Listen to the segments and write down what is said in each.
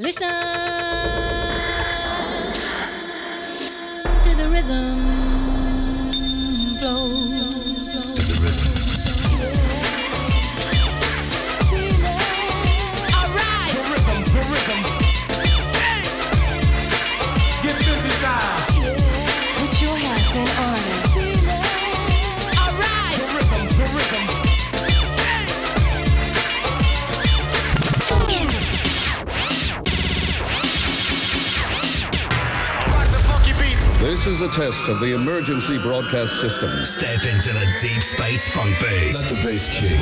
Listen to the rhythm flow. Is a test of the emergency broadcast system. Step into the deep space funk booth Let the bass kick.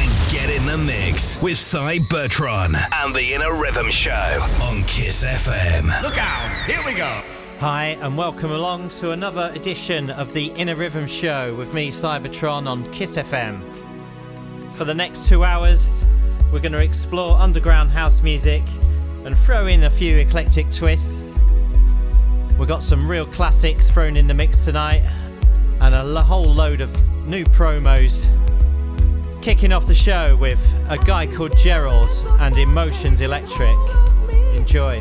and get in the mix with Cybertron and the Inner Rhythm Show on Kiss FM. Look out. Here we go. Hi, and welcome along to another edition of the Inner Rhythm Show with me, Cybertron, on Kiss FM. For the next two hours, we're going to explore underground house music and throw in a few eclectic twists. We've got some real classics thrown in the mix tonight and a whole load of new promos. Kicking off the show with a guy called Gerald and Emotions Electric. Enjoy.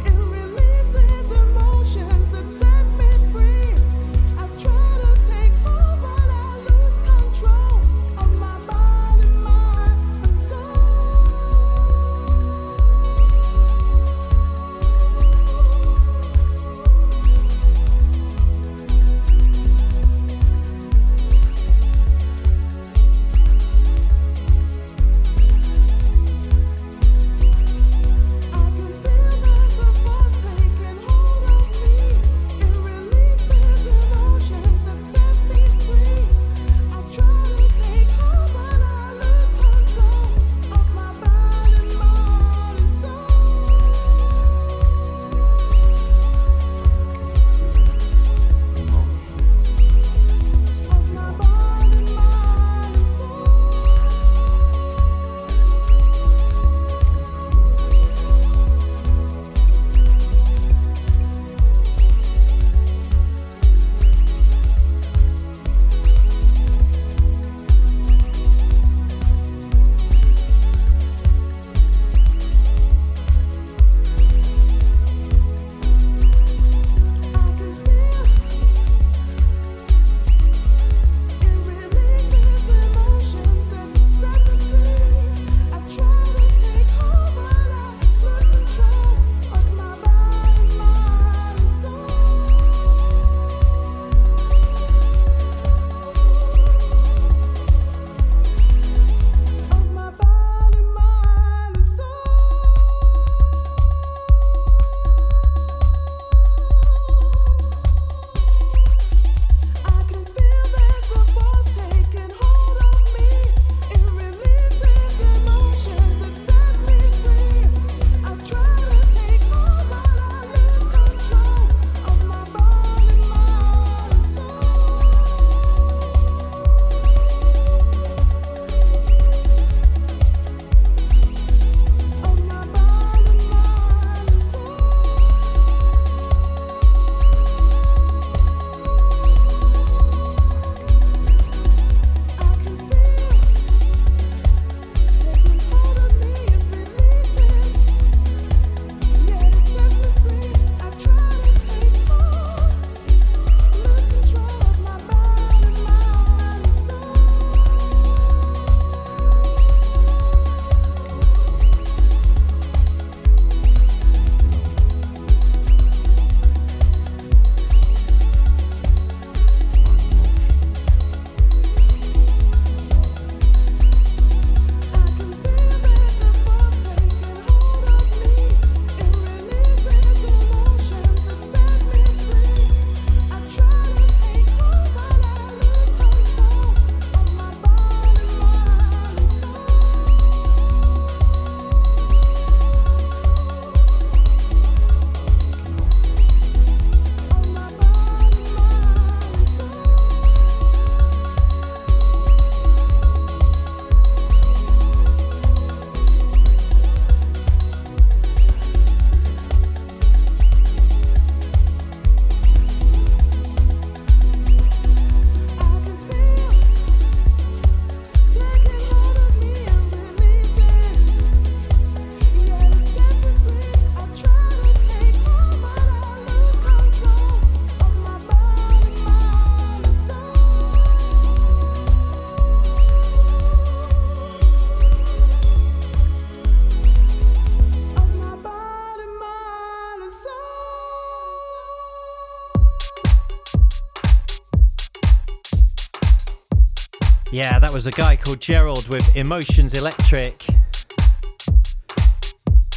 Was a guy called Gerald with Emotions Electric.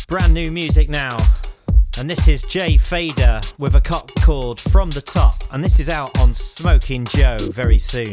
Brand new music now. And this is Jay Fader with a cut called From the Top. And this is out on Smoking Joe very soon.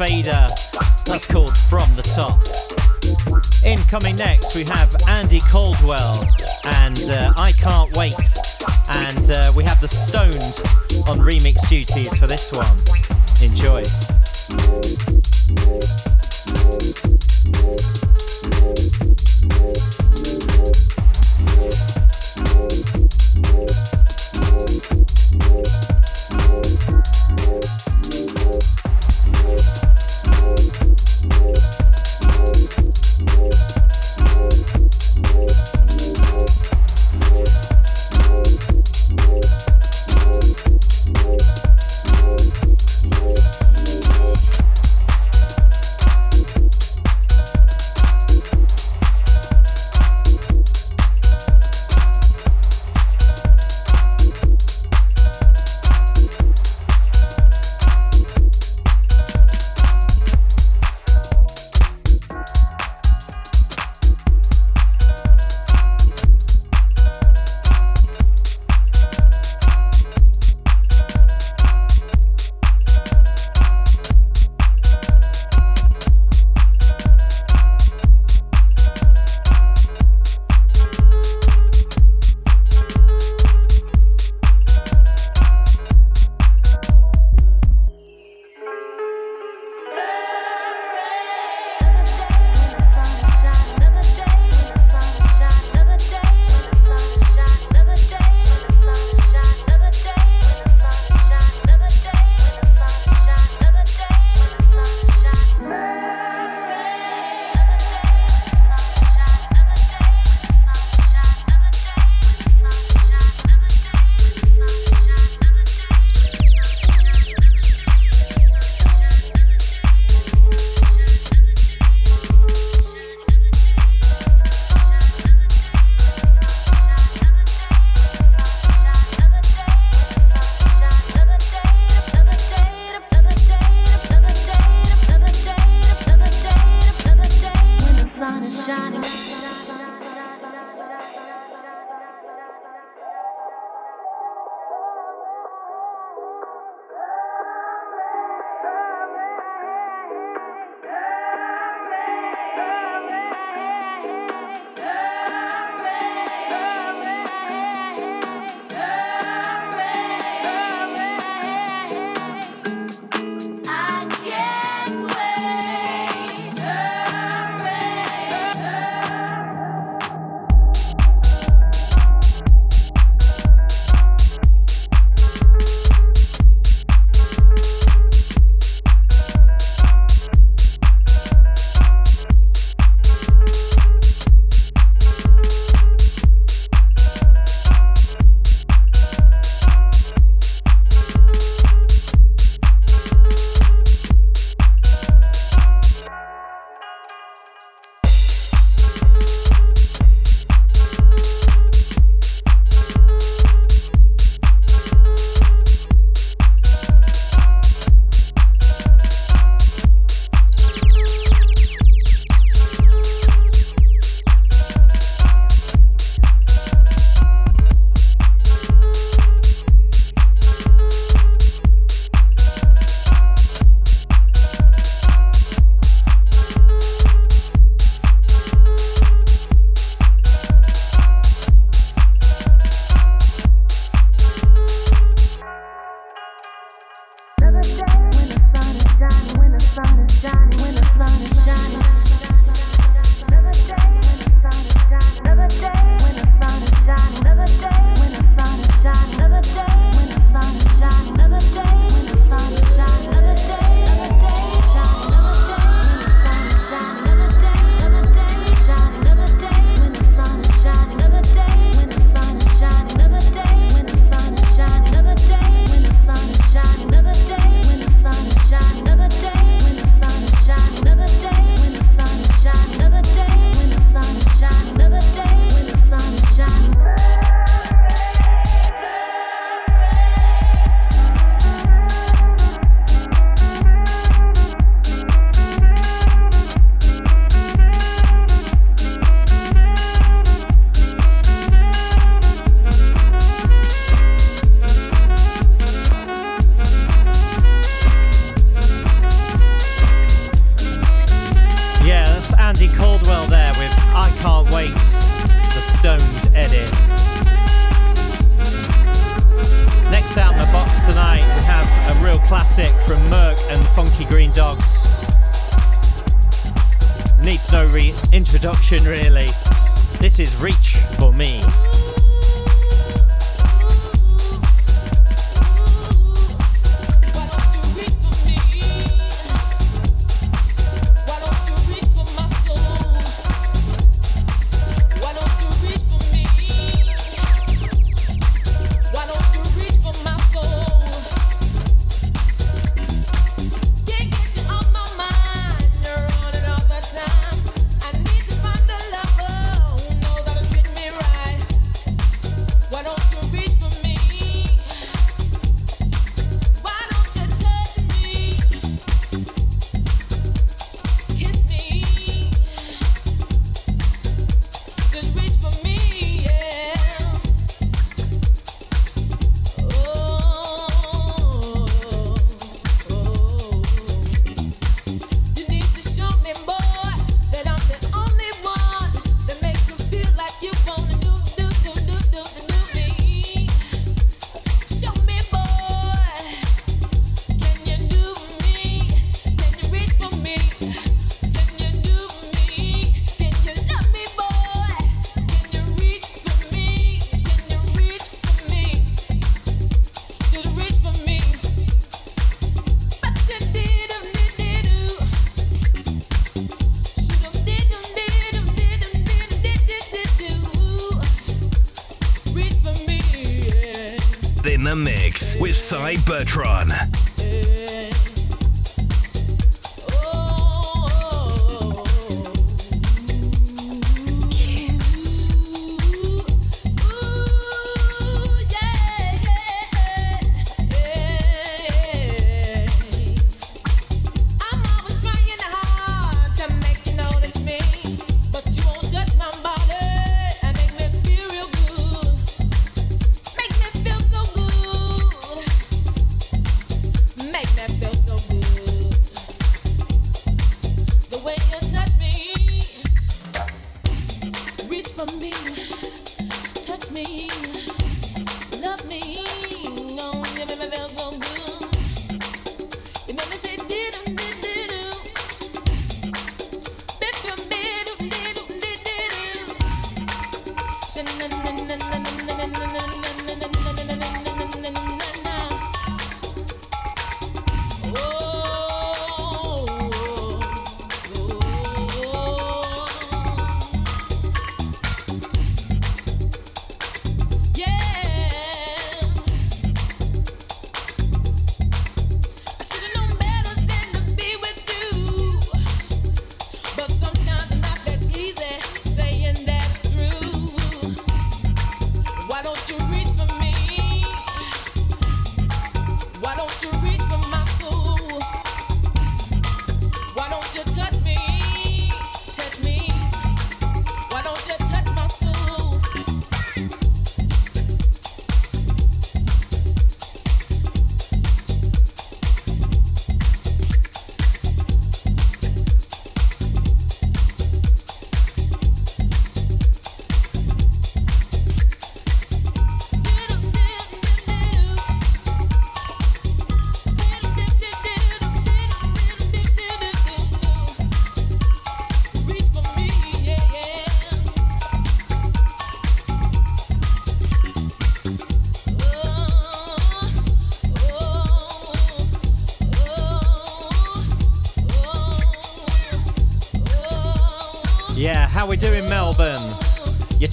Fader. That's called From the Top. Incoming next, we have Andy Caldwell and uh, I Can't Wait. And uh, we have The Stoned on remix duties for this one.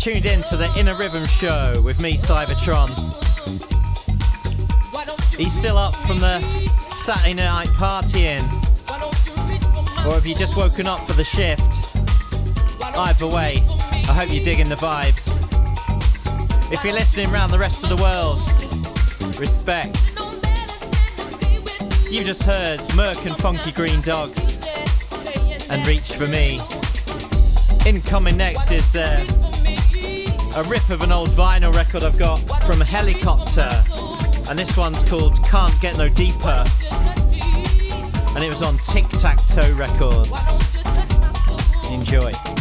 Tuned in to the Inner Rhythm Show with me, Cybertron. He's still up from the Saturday night partying, or have you just woken up for the shift? Either way, I hope you're digging the vibes. If you're listening around the rest of the world, respect. You just heard Murk and Funky Green Dogs and Reach for Me. Incoming next is uh, a rip of an old vinyl record I've got from Helicopter, and this one's called Can't Get No Deeper, and it was on Tic Tac Toe Records. Enjoy.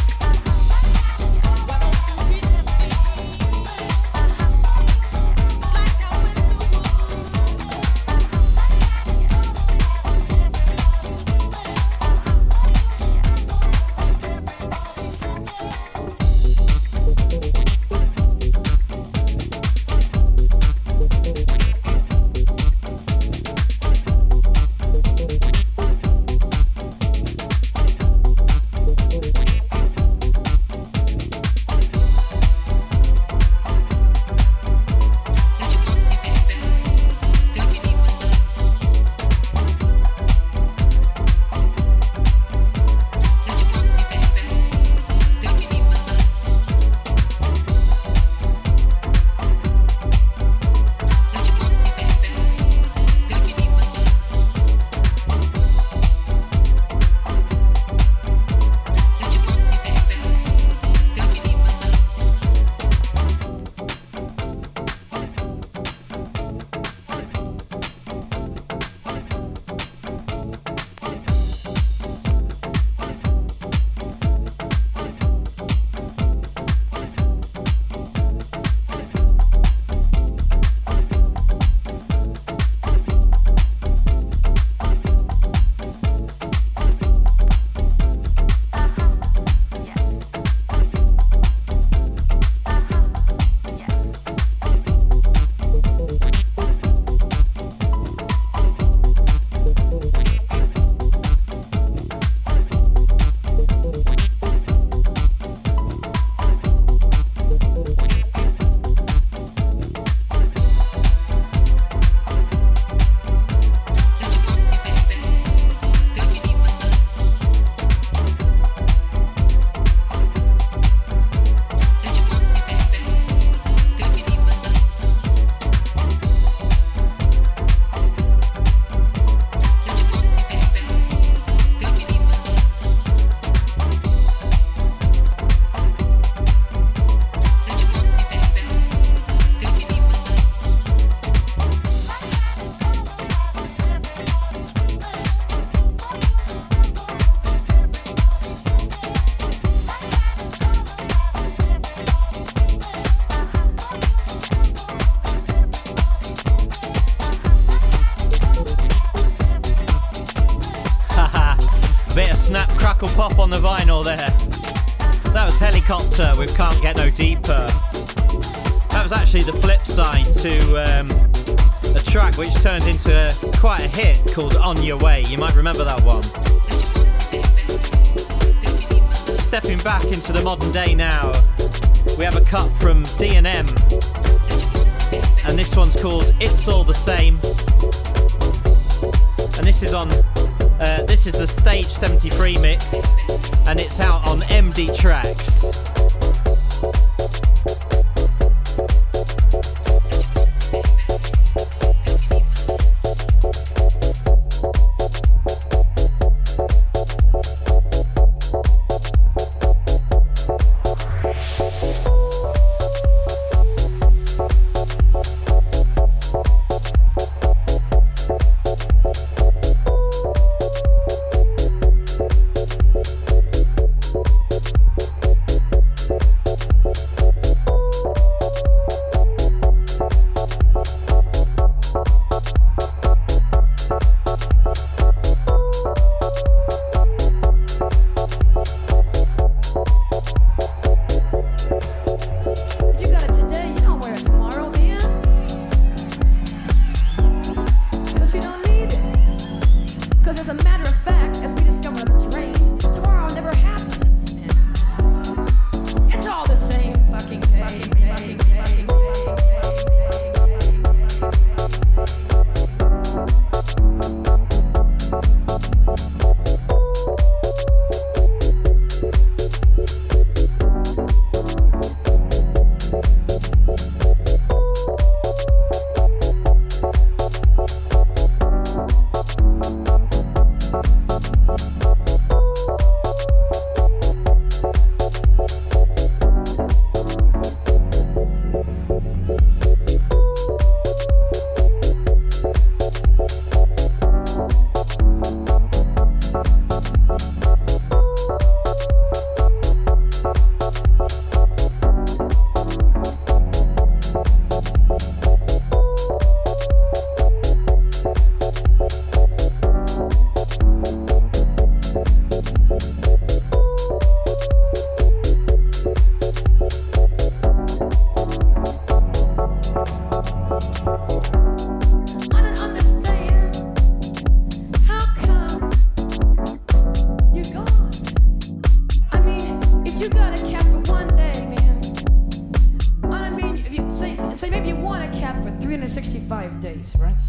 365 days, right?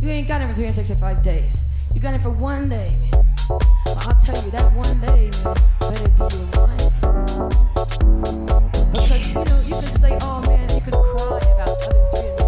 You ain't got it for 365 days. You got it for one day, man. I'll tell you that one day, man, let be your life. Because you know, you can say, oh man, you can cry about other days.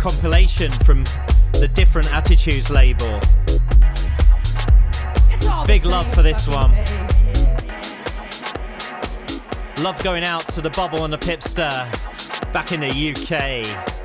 Compilation from the Different Attitudes label. Big love for this one. Love going out to the Bubble and the Pipster back in the UK.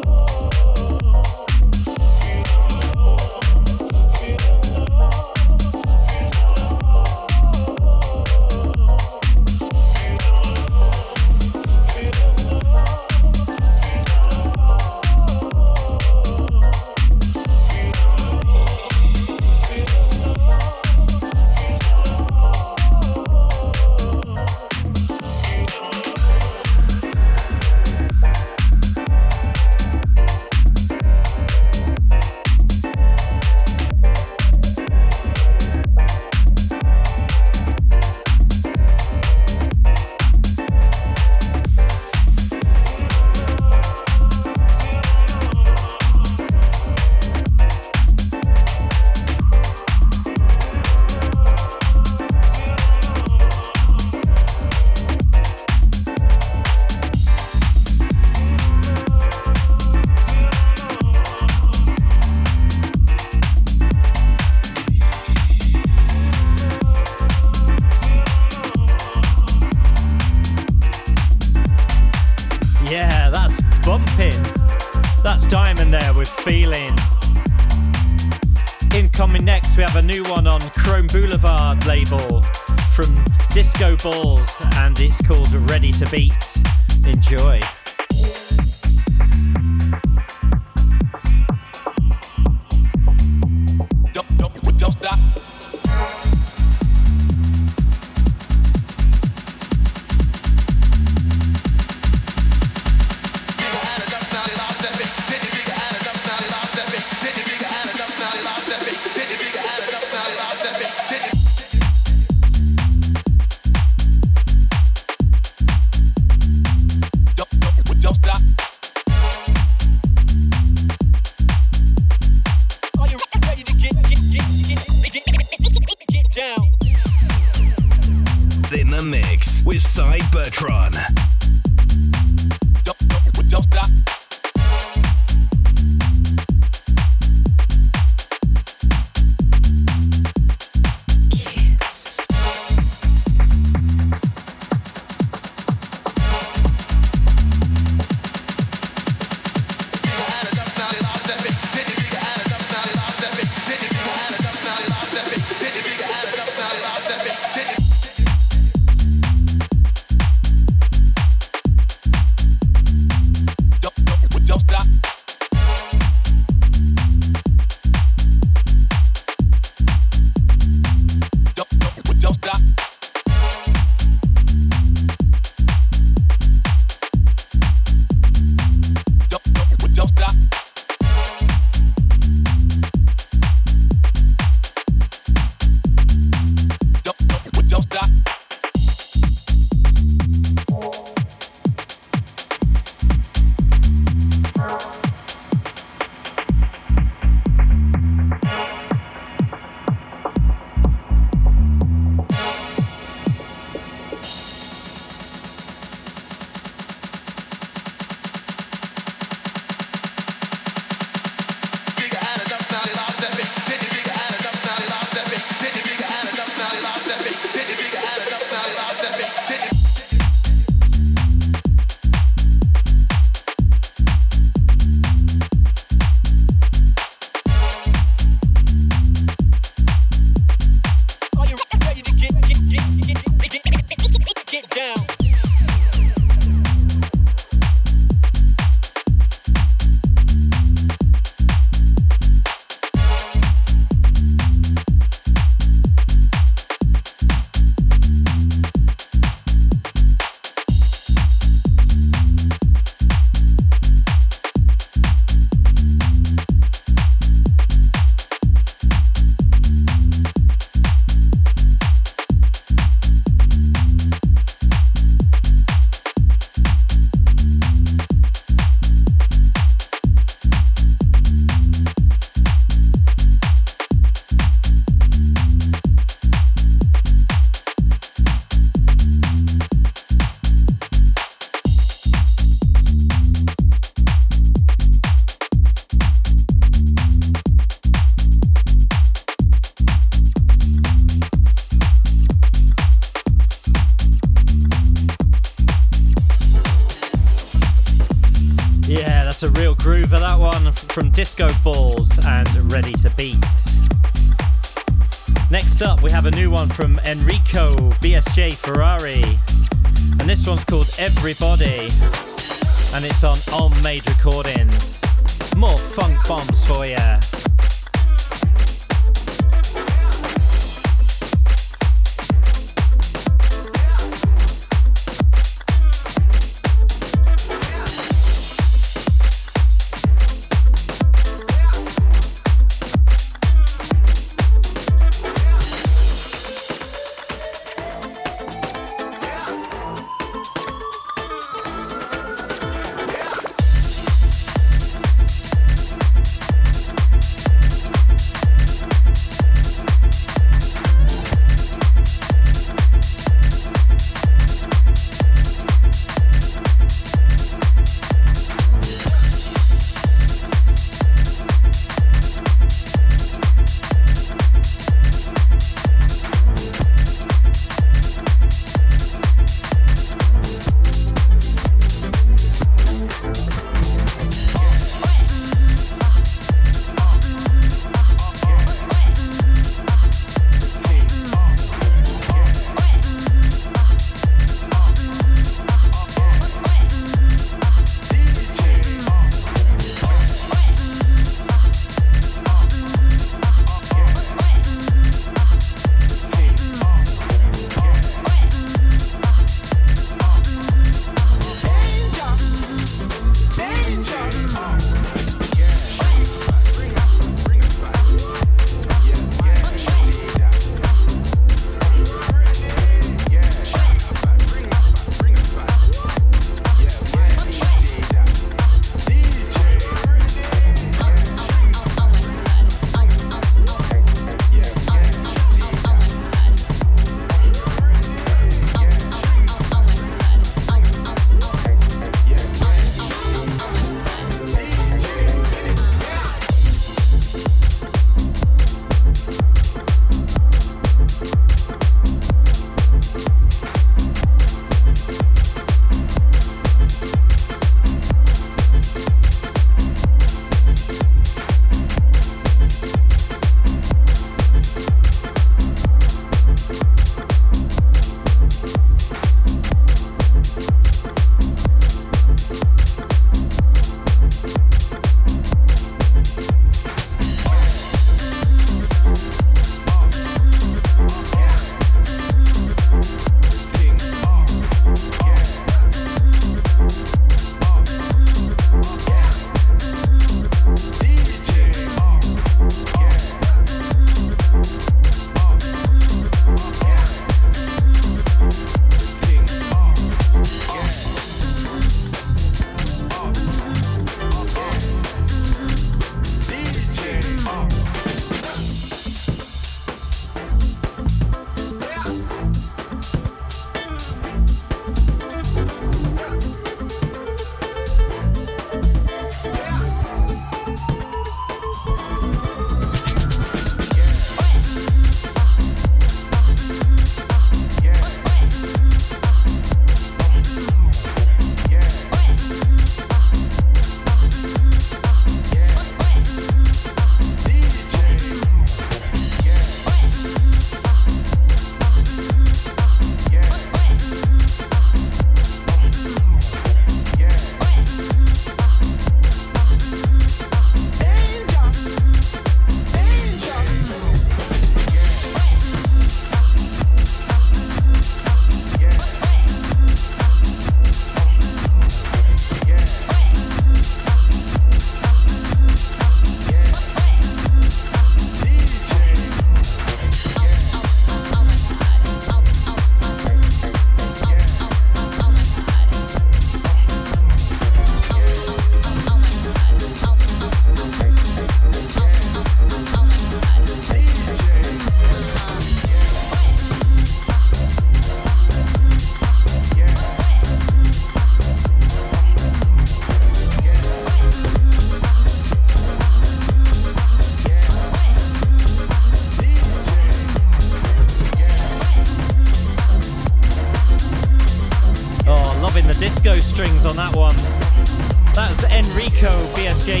BSJ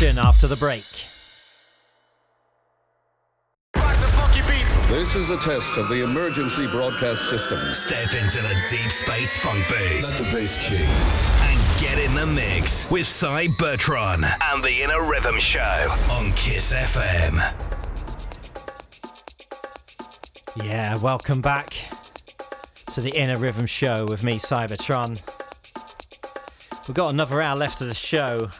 action after the break. This is a test of the emergency broadcast system. Step into the deep space funk beat. Let the bass kick. And get in the mix with Cy Bertron and the Inner Rhythm Show on Kiss FM. Yeah, welcome back to the Inner Rhythm Show with me, Cybertron. We've got another hour left of the show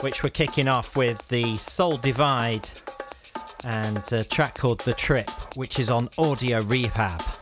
which we're kicking off with the Soul Divide and a track called The Trip, which is on Audio Rehab.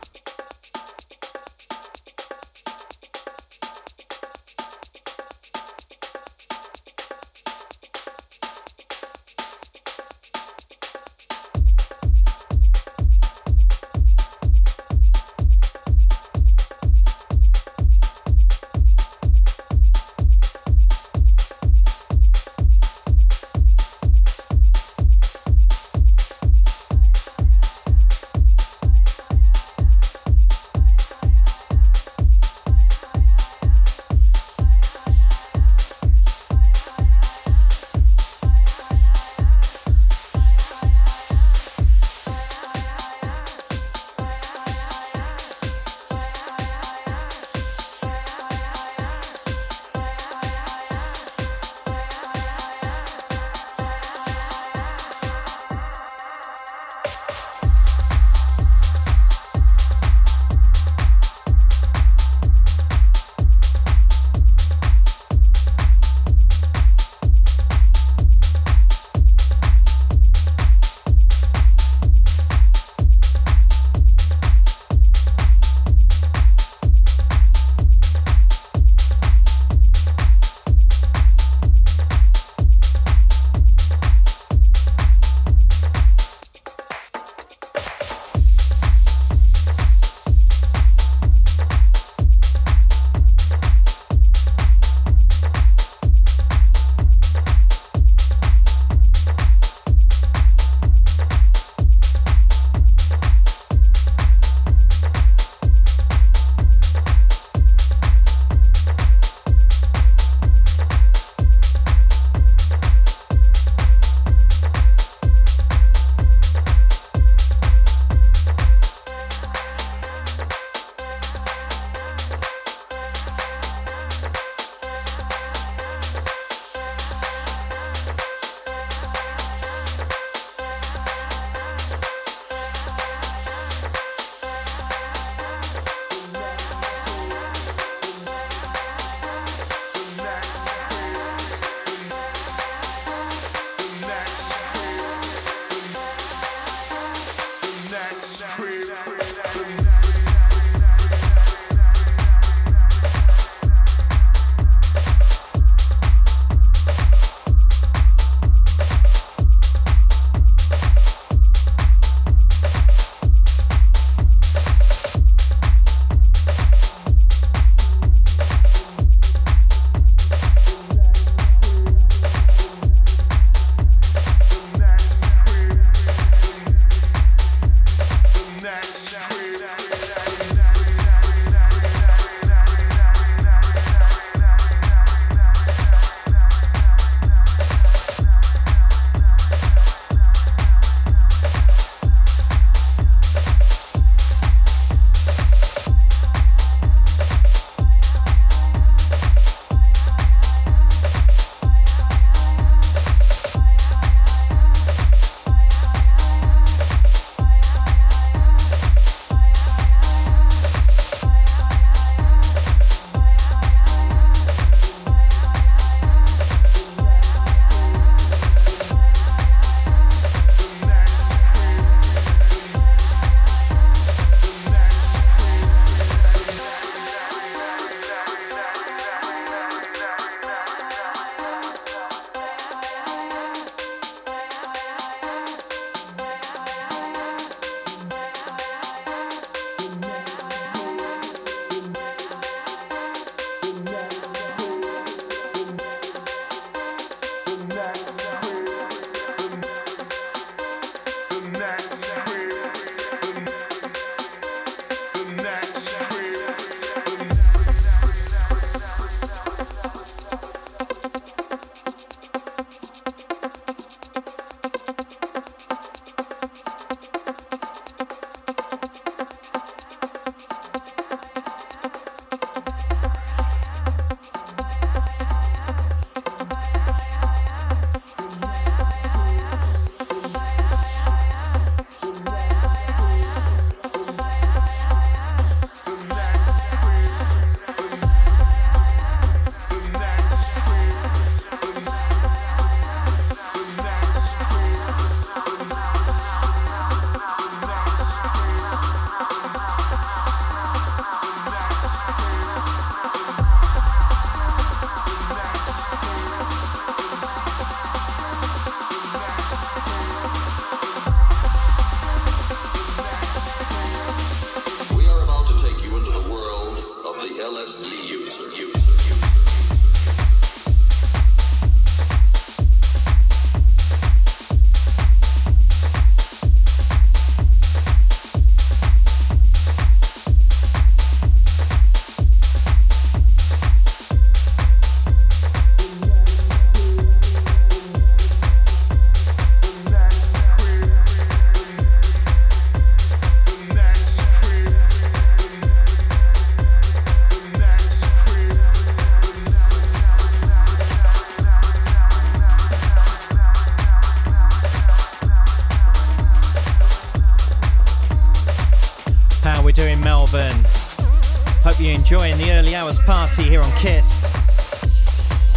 Early hours party here on Kiss.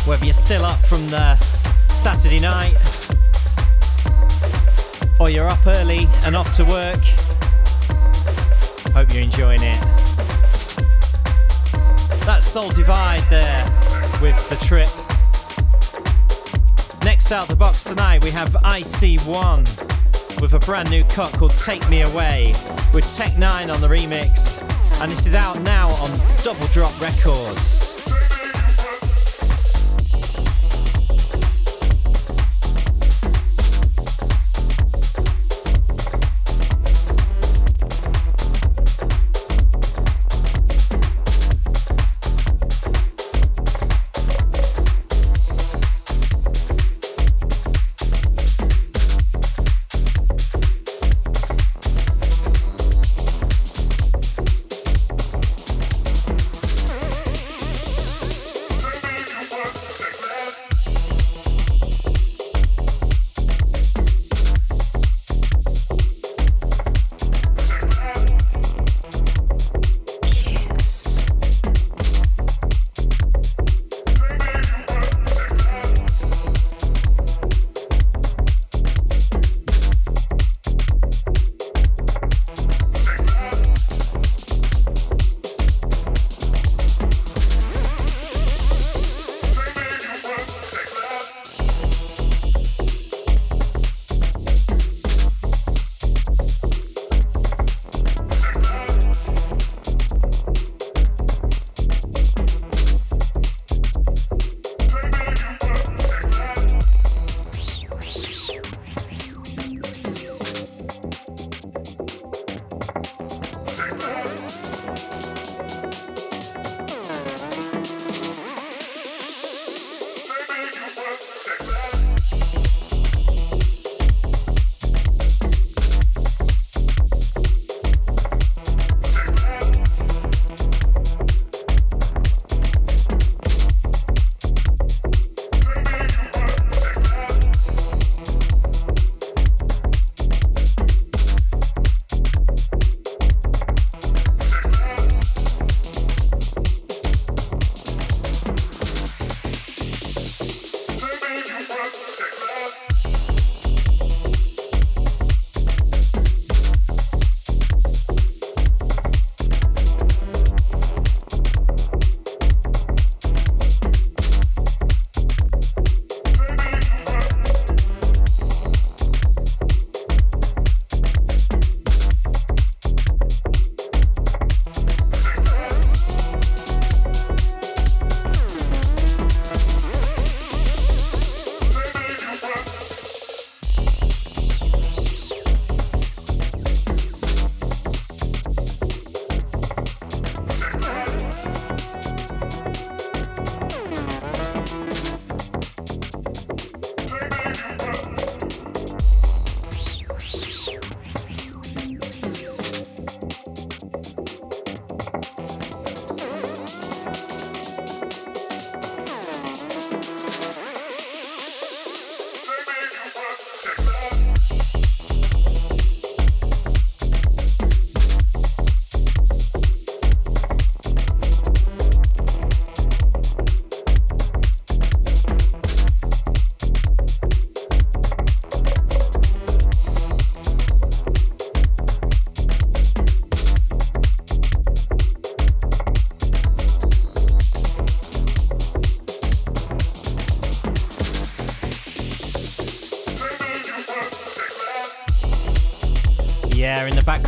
Whether you're still up from the Saturday night or you're up early and off to work, hope you're enjoying it. That's Soul Divide there with the trip. Next out the box tonight, we have IC1 with a brand new cut called Take Me Away with Tech 9 on the remix. And this is out now on Double Drop Records.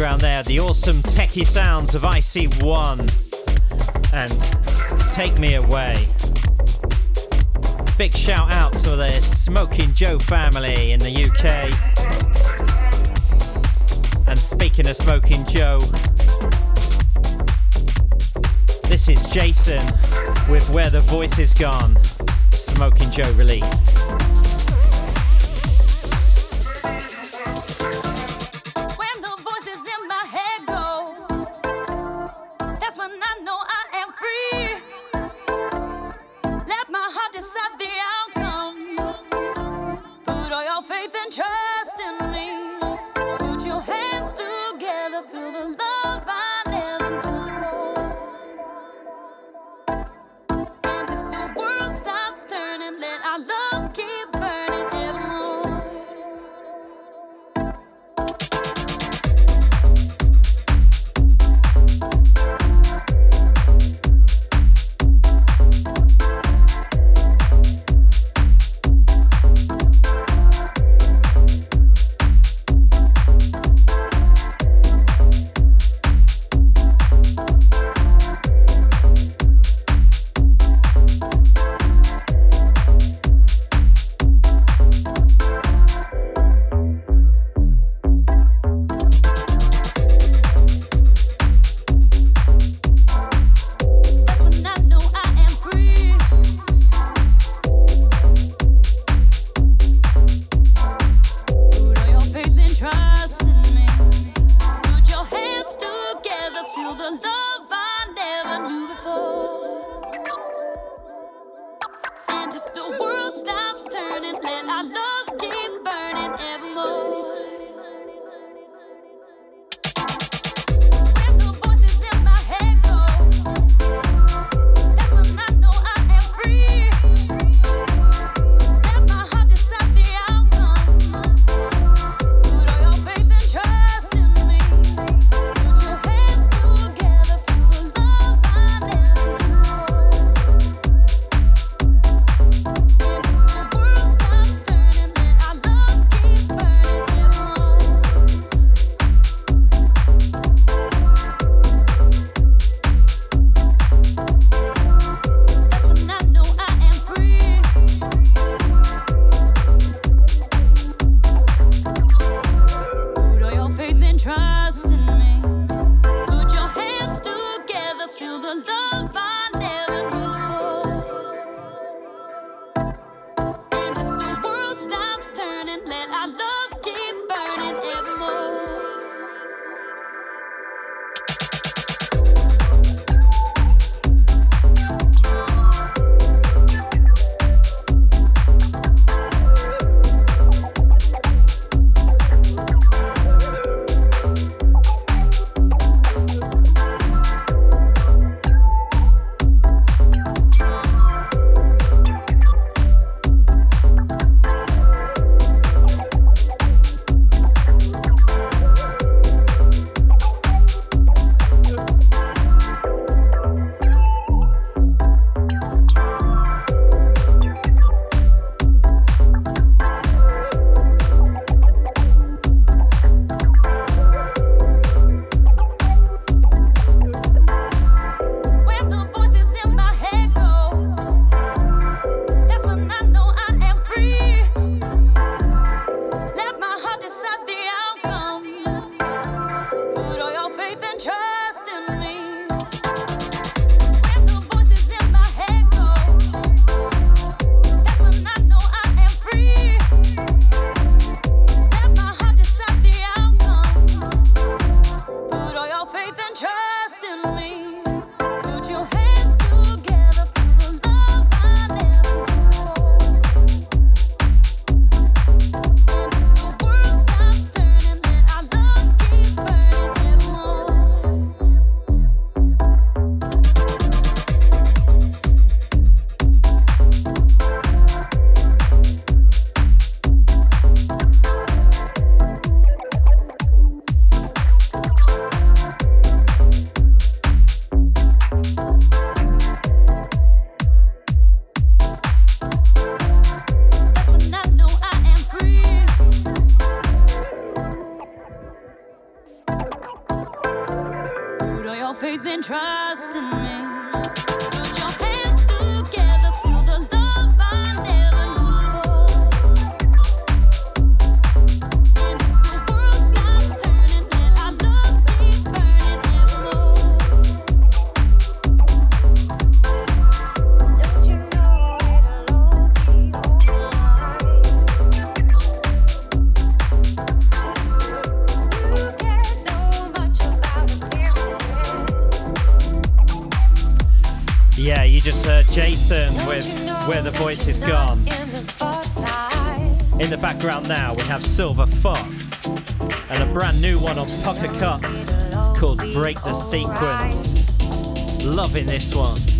Background there, the awesome techie sounds of IC1 and Take Me Away. Big shout out to the Smoking Joe family in the UK. And speaking of Smoking Joe, this is Jason with Where the Voice Is Gone, Smoking Joe release. Loving this one.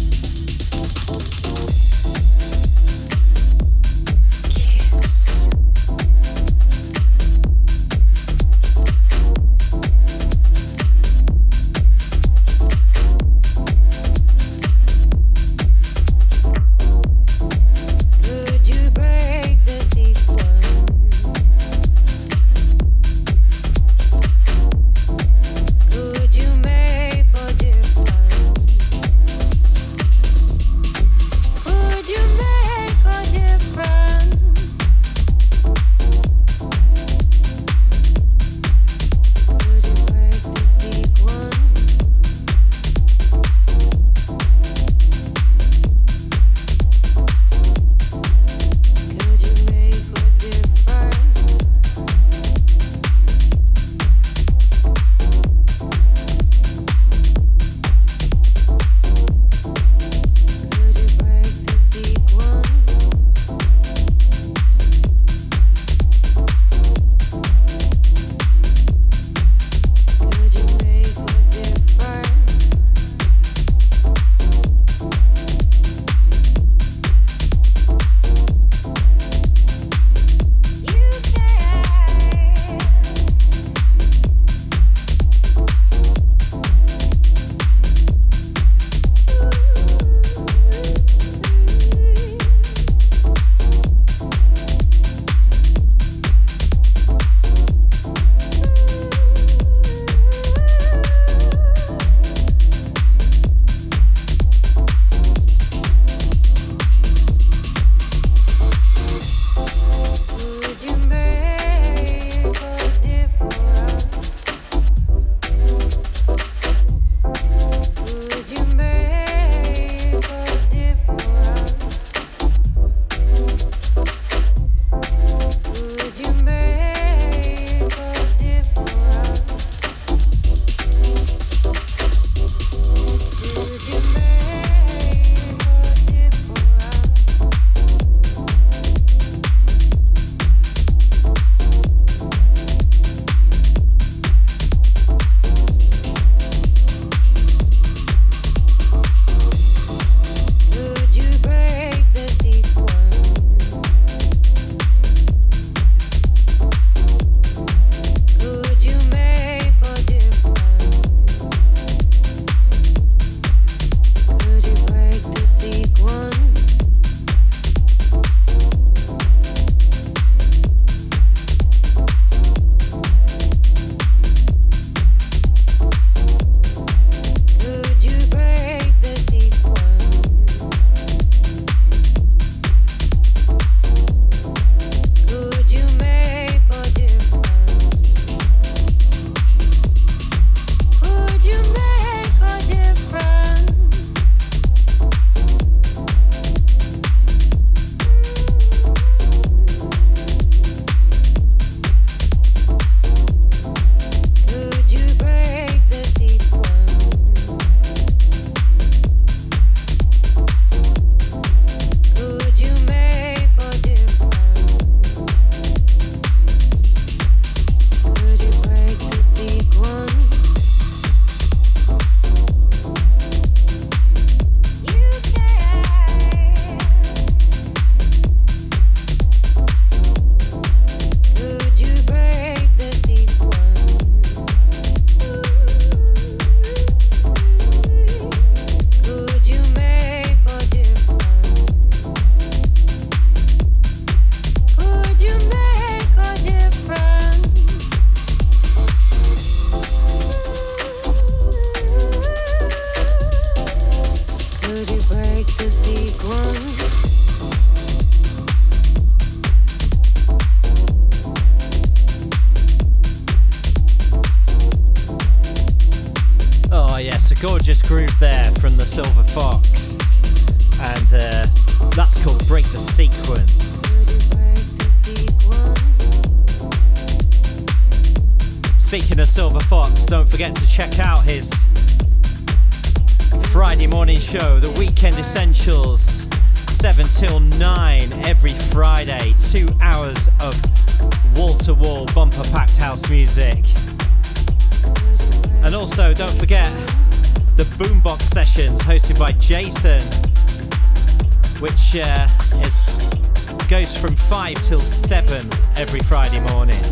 5 till 7 every Friday morning.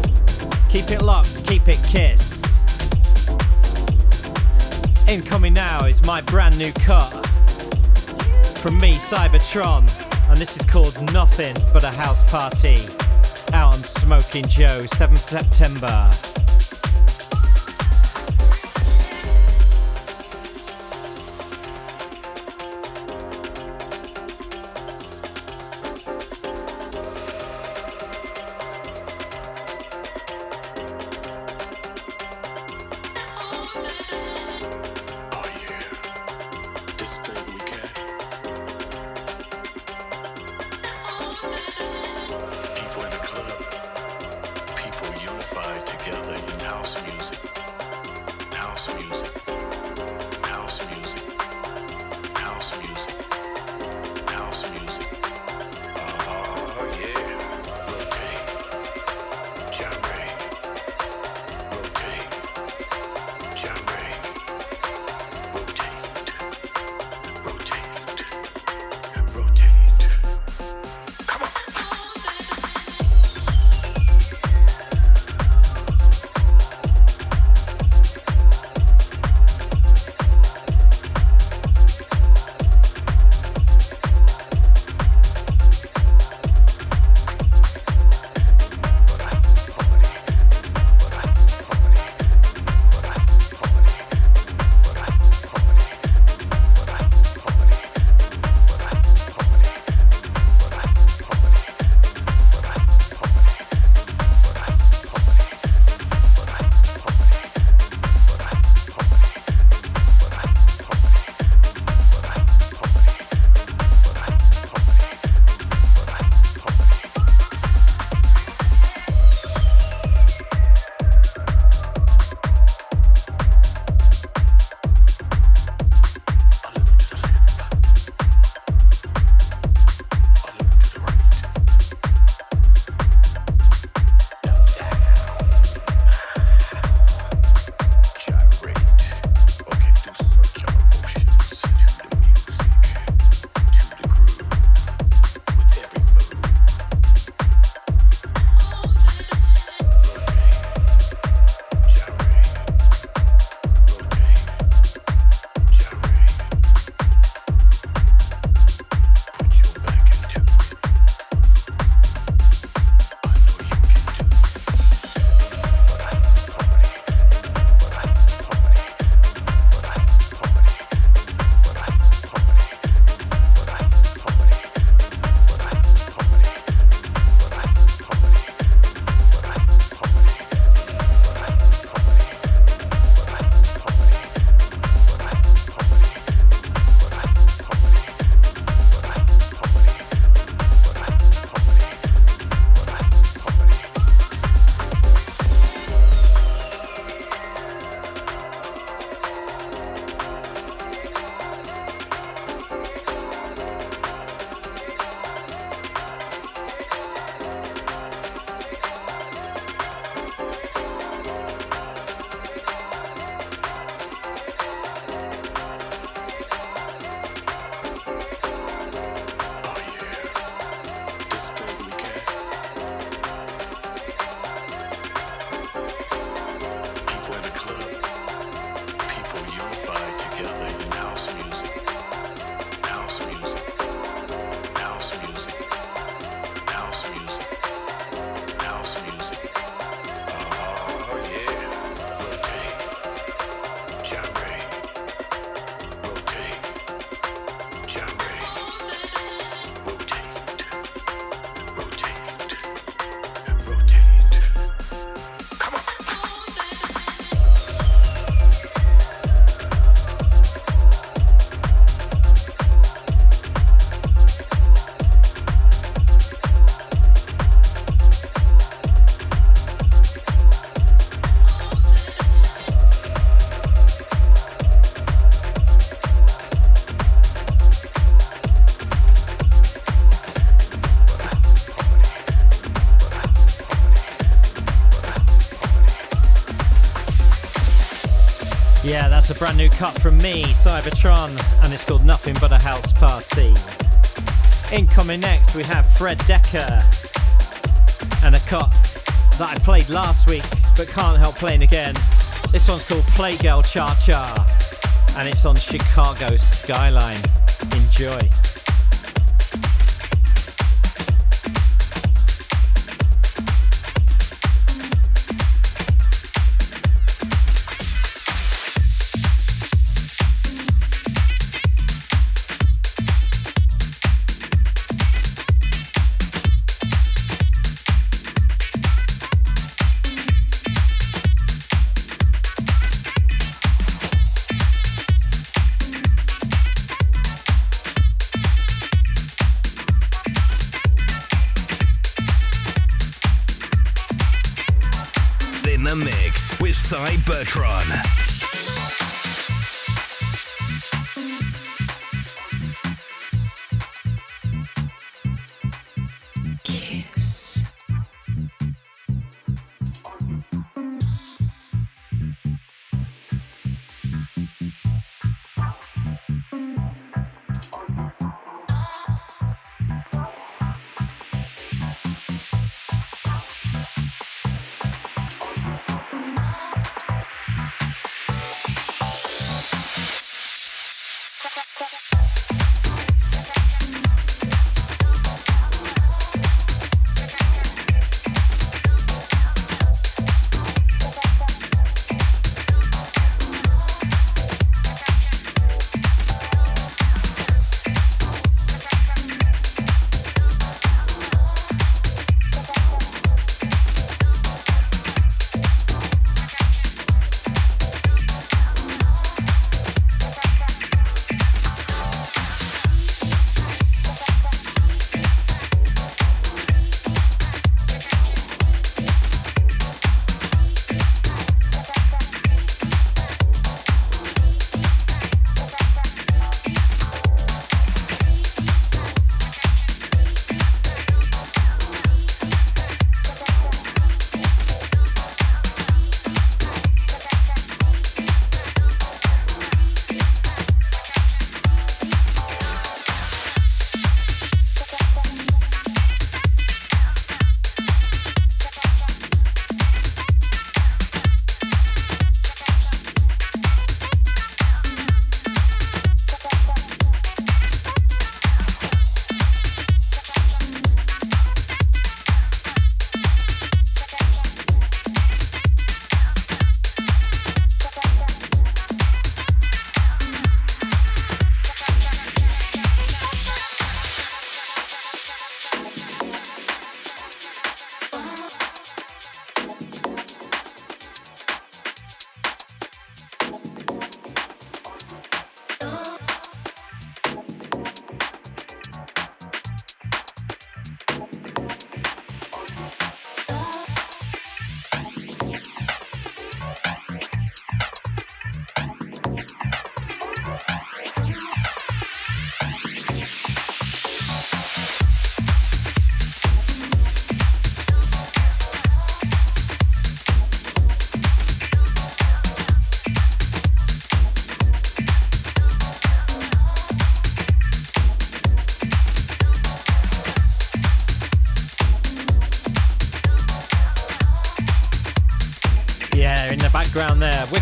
Keep it locked, keep it kiss. Incoming now is my brand new cut from me, Cybertron, and this is called Nothing But a House Party out on Smoking Joe, 7th September. A brand new cut from me, Cybertron, and it's called Nothing But a House Party. Incoming next, we have Fred Decker and a cut that I played last week but can't help playing again. This one's called Playgirl Cha Cha and it's on Chicago Skyline. Enjoy.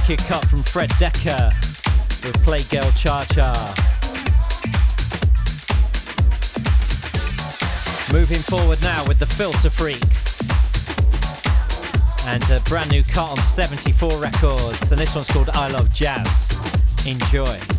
There, cut from Fred Decker with Playgirl Cha Cha. Moving forward now with the Filter Freaks. And a brand new cut on 74 Records. And this one's called I Love Jazz. Enjoy.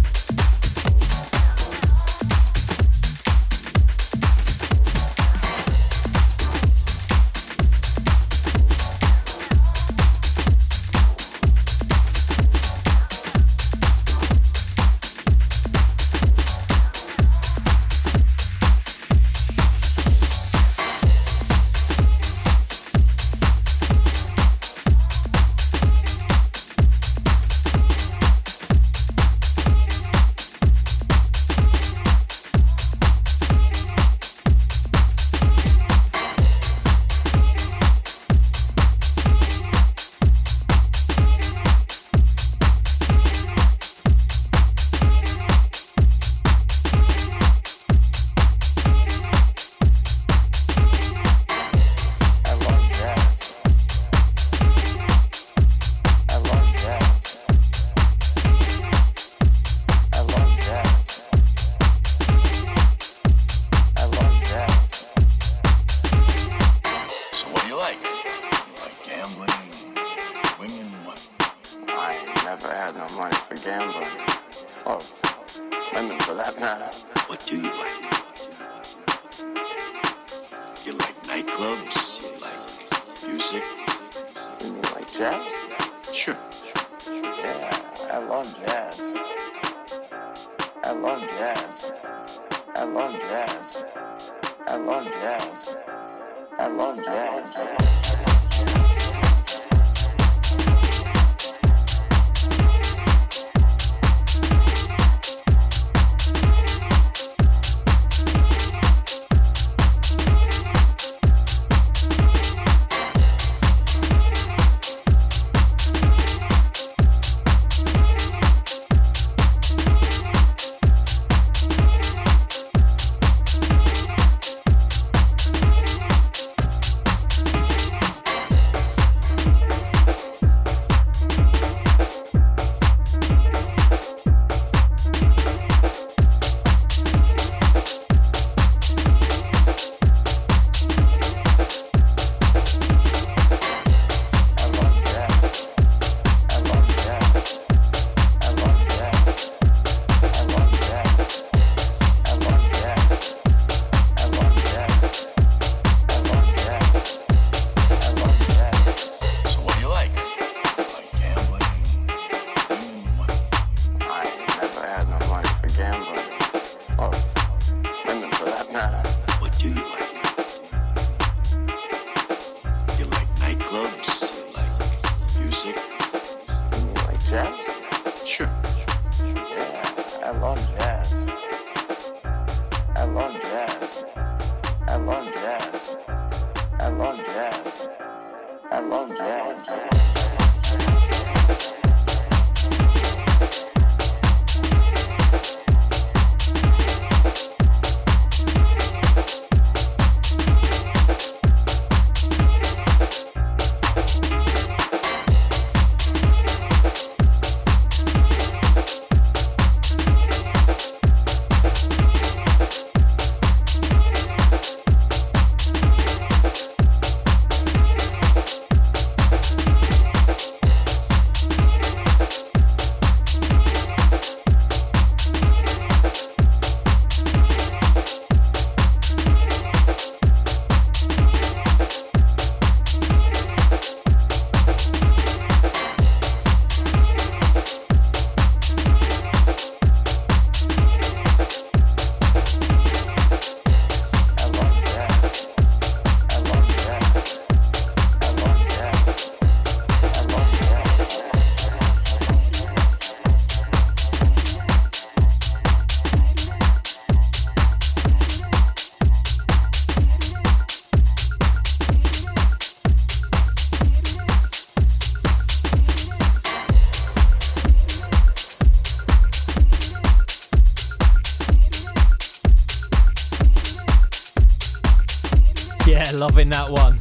in that one.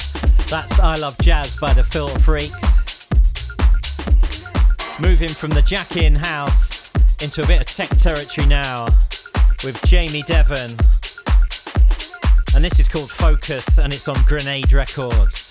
That's I Love Jazz by the Phil Freaks. Moving from the Jack In house into a bit of tech territory now with Jamie Devon. And this is called Focus and it's on Grenade Records.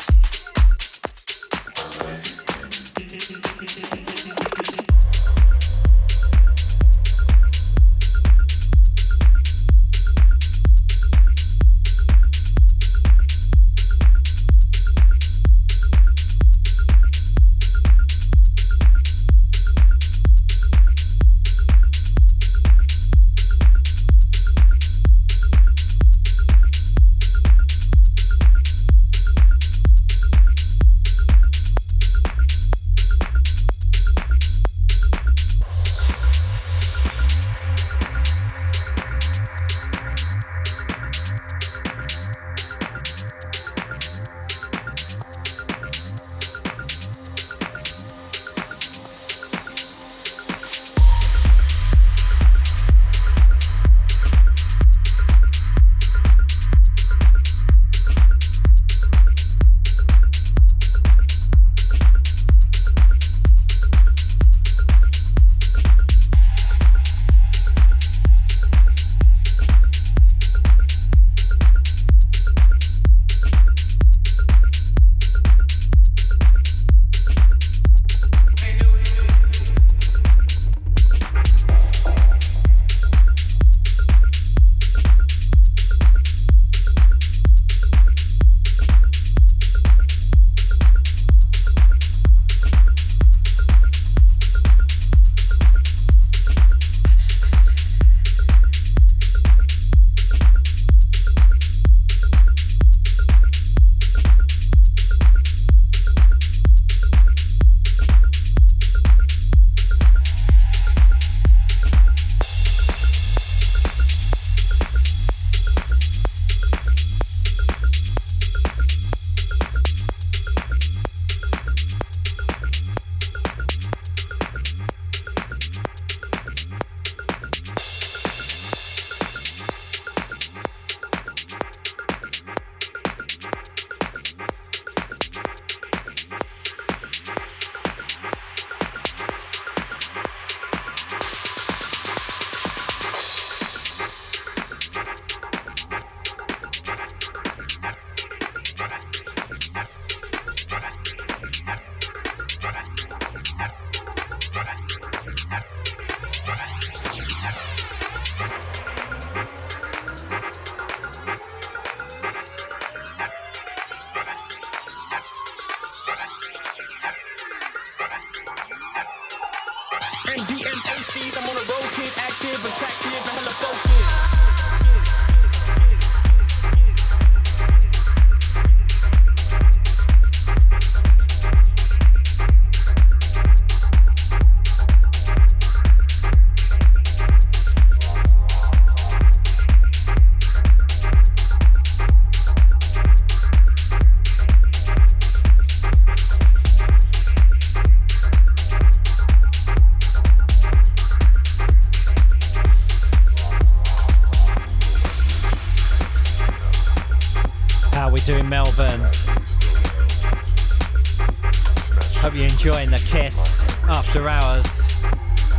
Hope you're enjoying the kiss after hours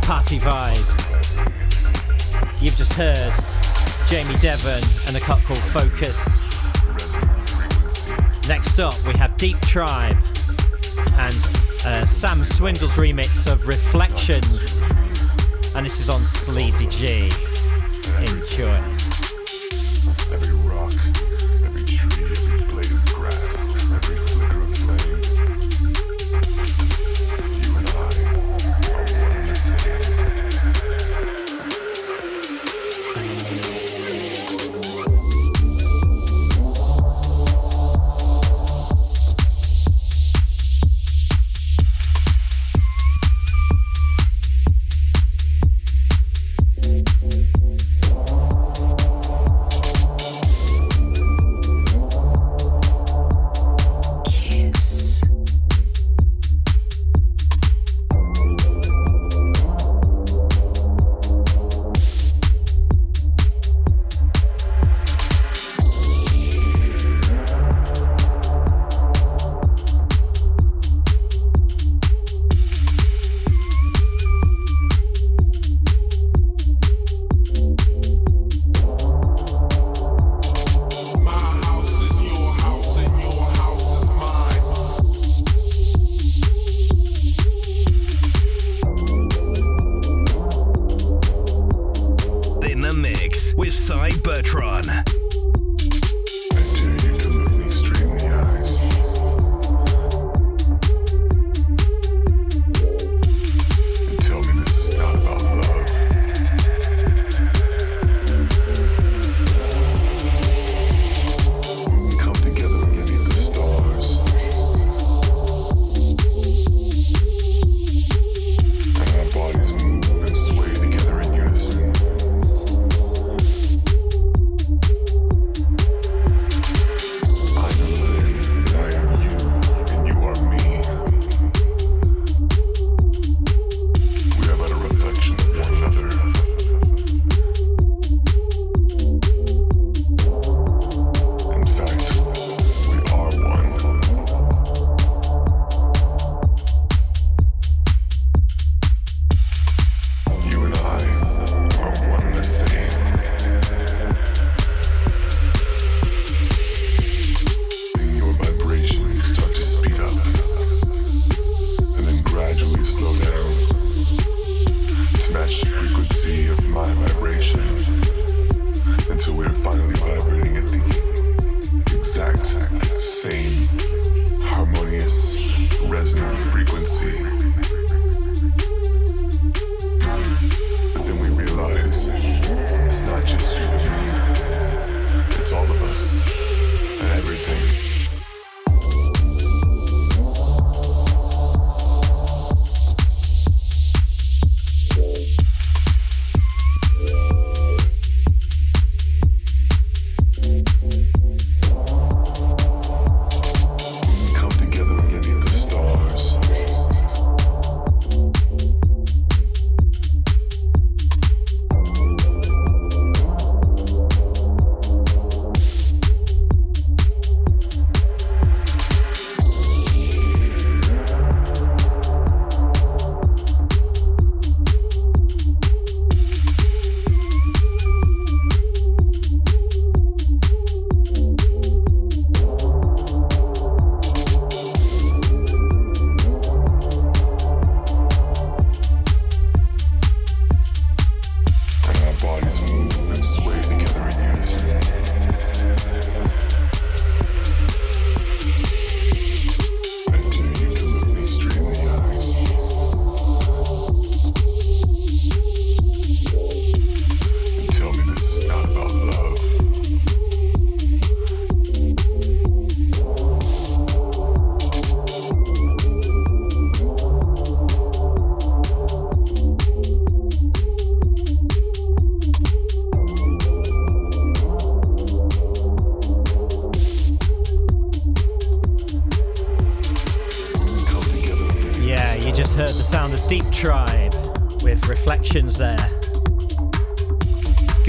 party vibes. You've just heard Jamie Devon and a cut called Focus. Next up, we have Deep Tribe and uh, Sam Swindle's remix of Reflections.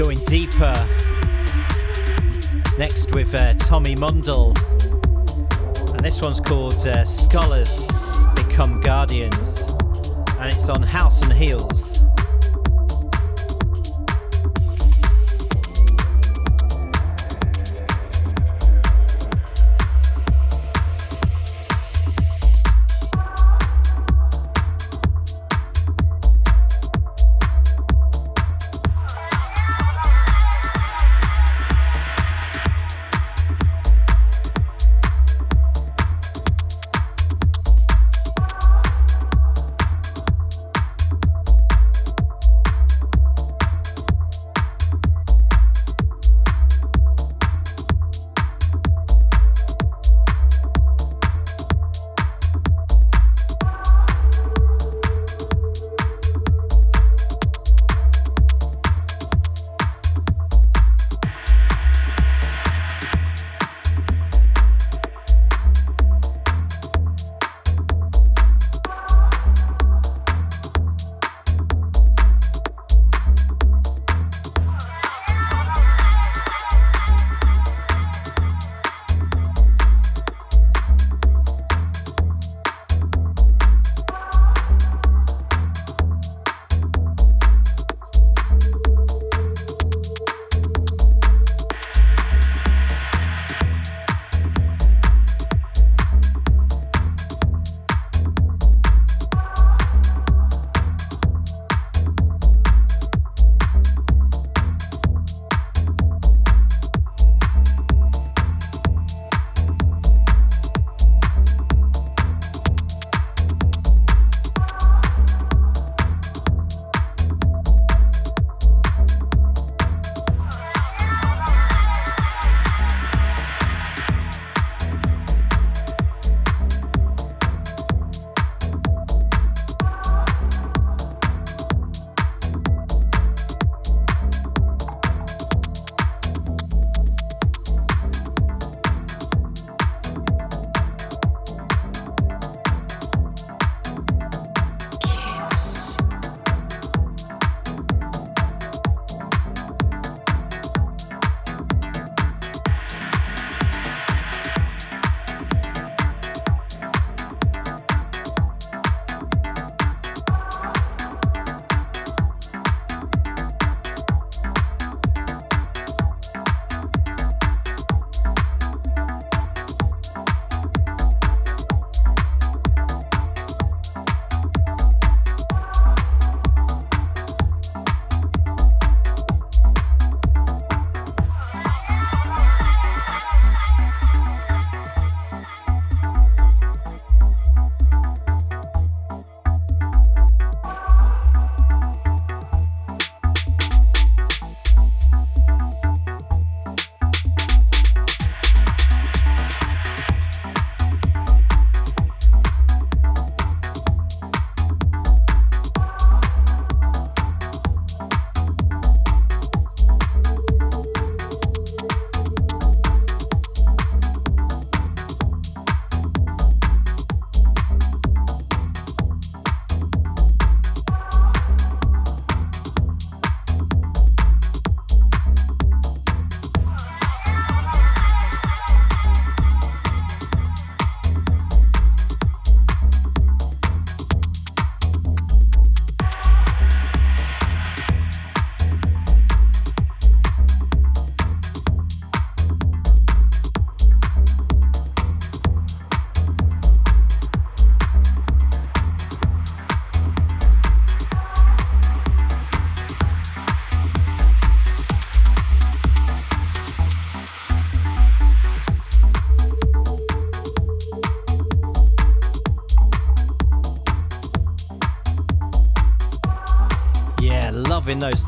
going deeper. Next with uh, Tommy Mundell, and this one's called uh, Scholars Become Guardians, and it's on House and Heels.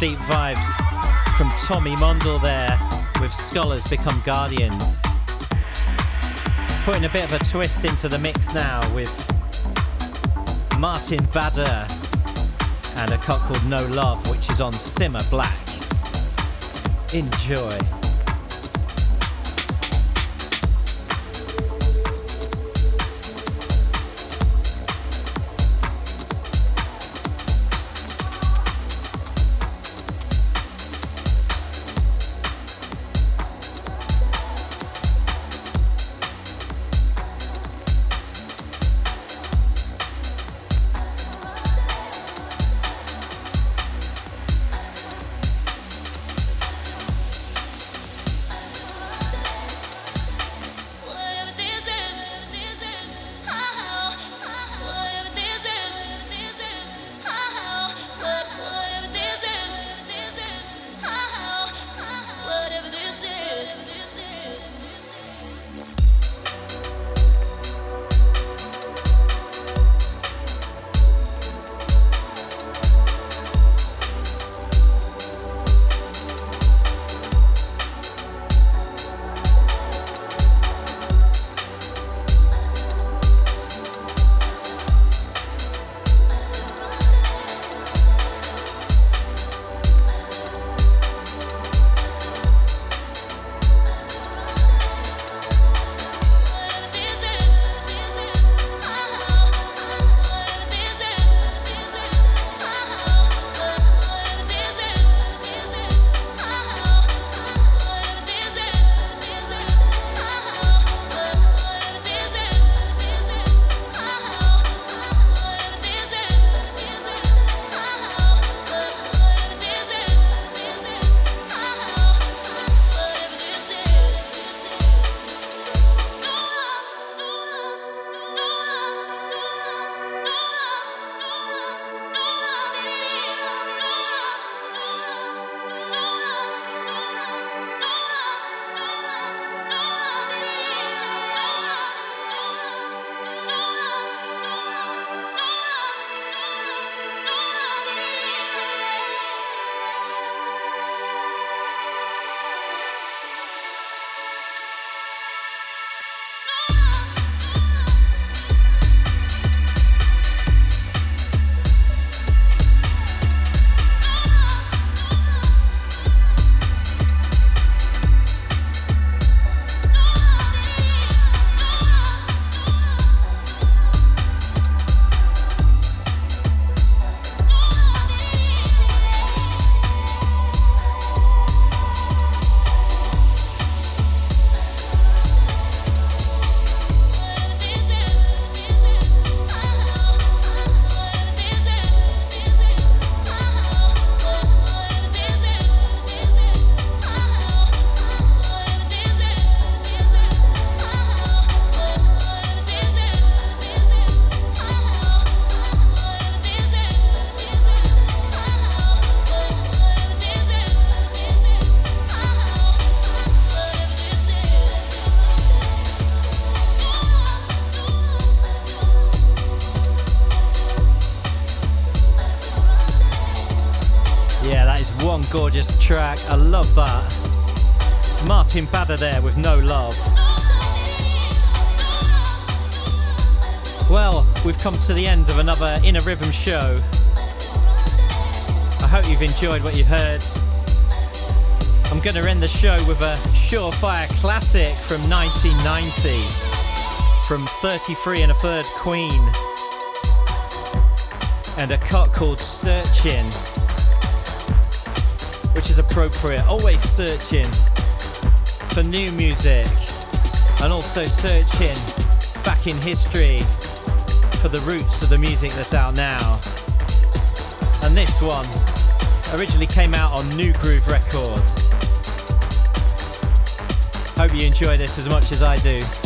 Deep vibes from Tommy Mondel there with Scholars Become Guardians. Putting a bit of a twist into the mix now with Martin Bader and a cut called No Love, which is on Simmer Black. Enjoy. Track. I love that. It's Martin Bader there with No Love. Well, we've come to the end of another Inner Rhythm show. I hope you've enjoyed what you've heard. I'm going to end the show with a surefire classic from 1990 from 33 and a Third Queen and a cut called Searching, which is appropriate. Always searching for new music and also searching back in history for the roots of the music that's out now. And this one originally came out on Nu Groove Records. Hope you enjoy this as much as I do.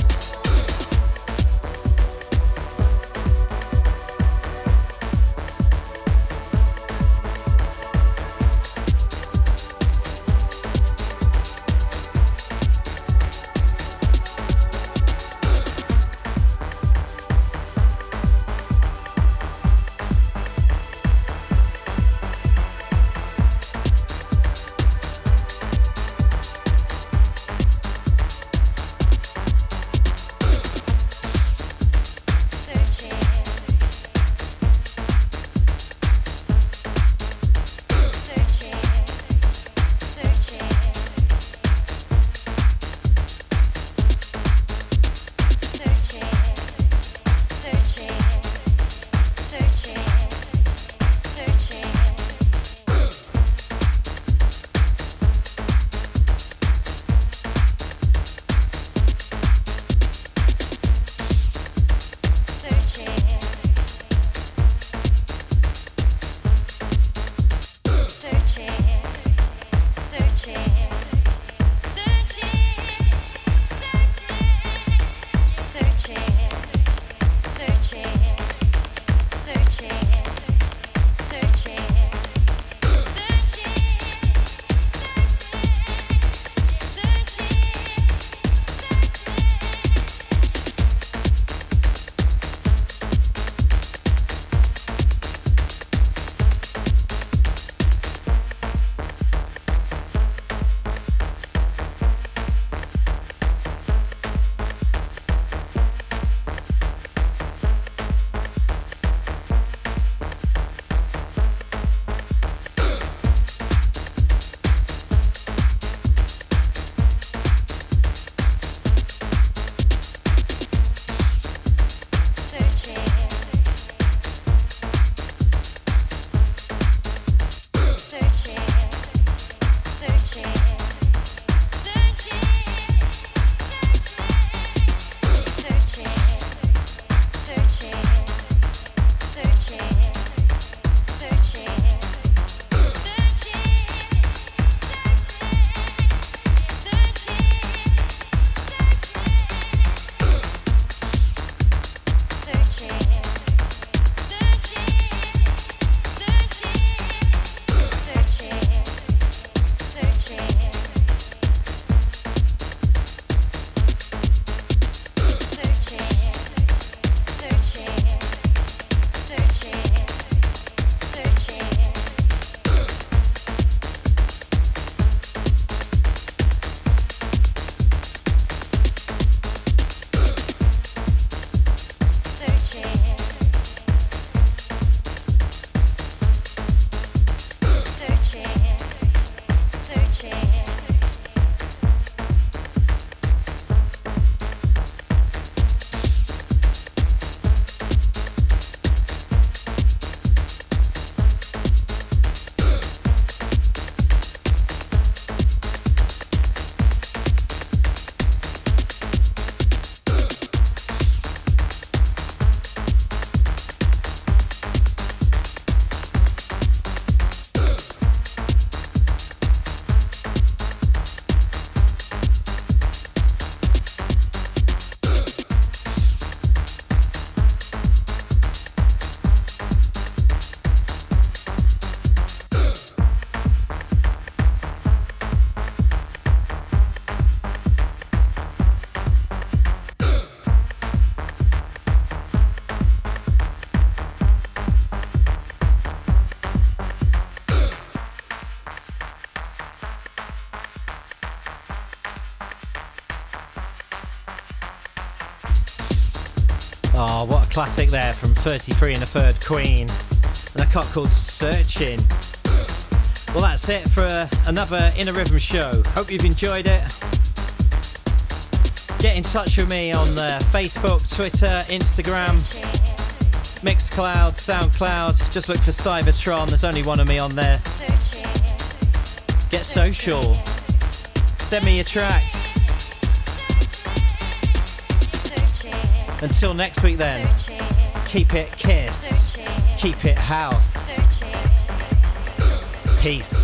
Classic there from 33 and a third Queen, and a cut called Searching. Well, that's it for another Inner Rhythm show. Hope you've enjoyed it. Get in touch with me on uh, Facebook, Twitter, Instagram, Mixcloud, Soundcloud. Just look for Cybertron. There's only one of me on there. Get social. Send me your tracks. Until next week, then, keep it kiss, keep it house. Peace.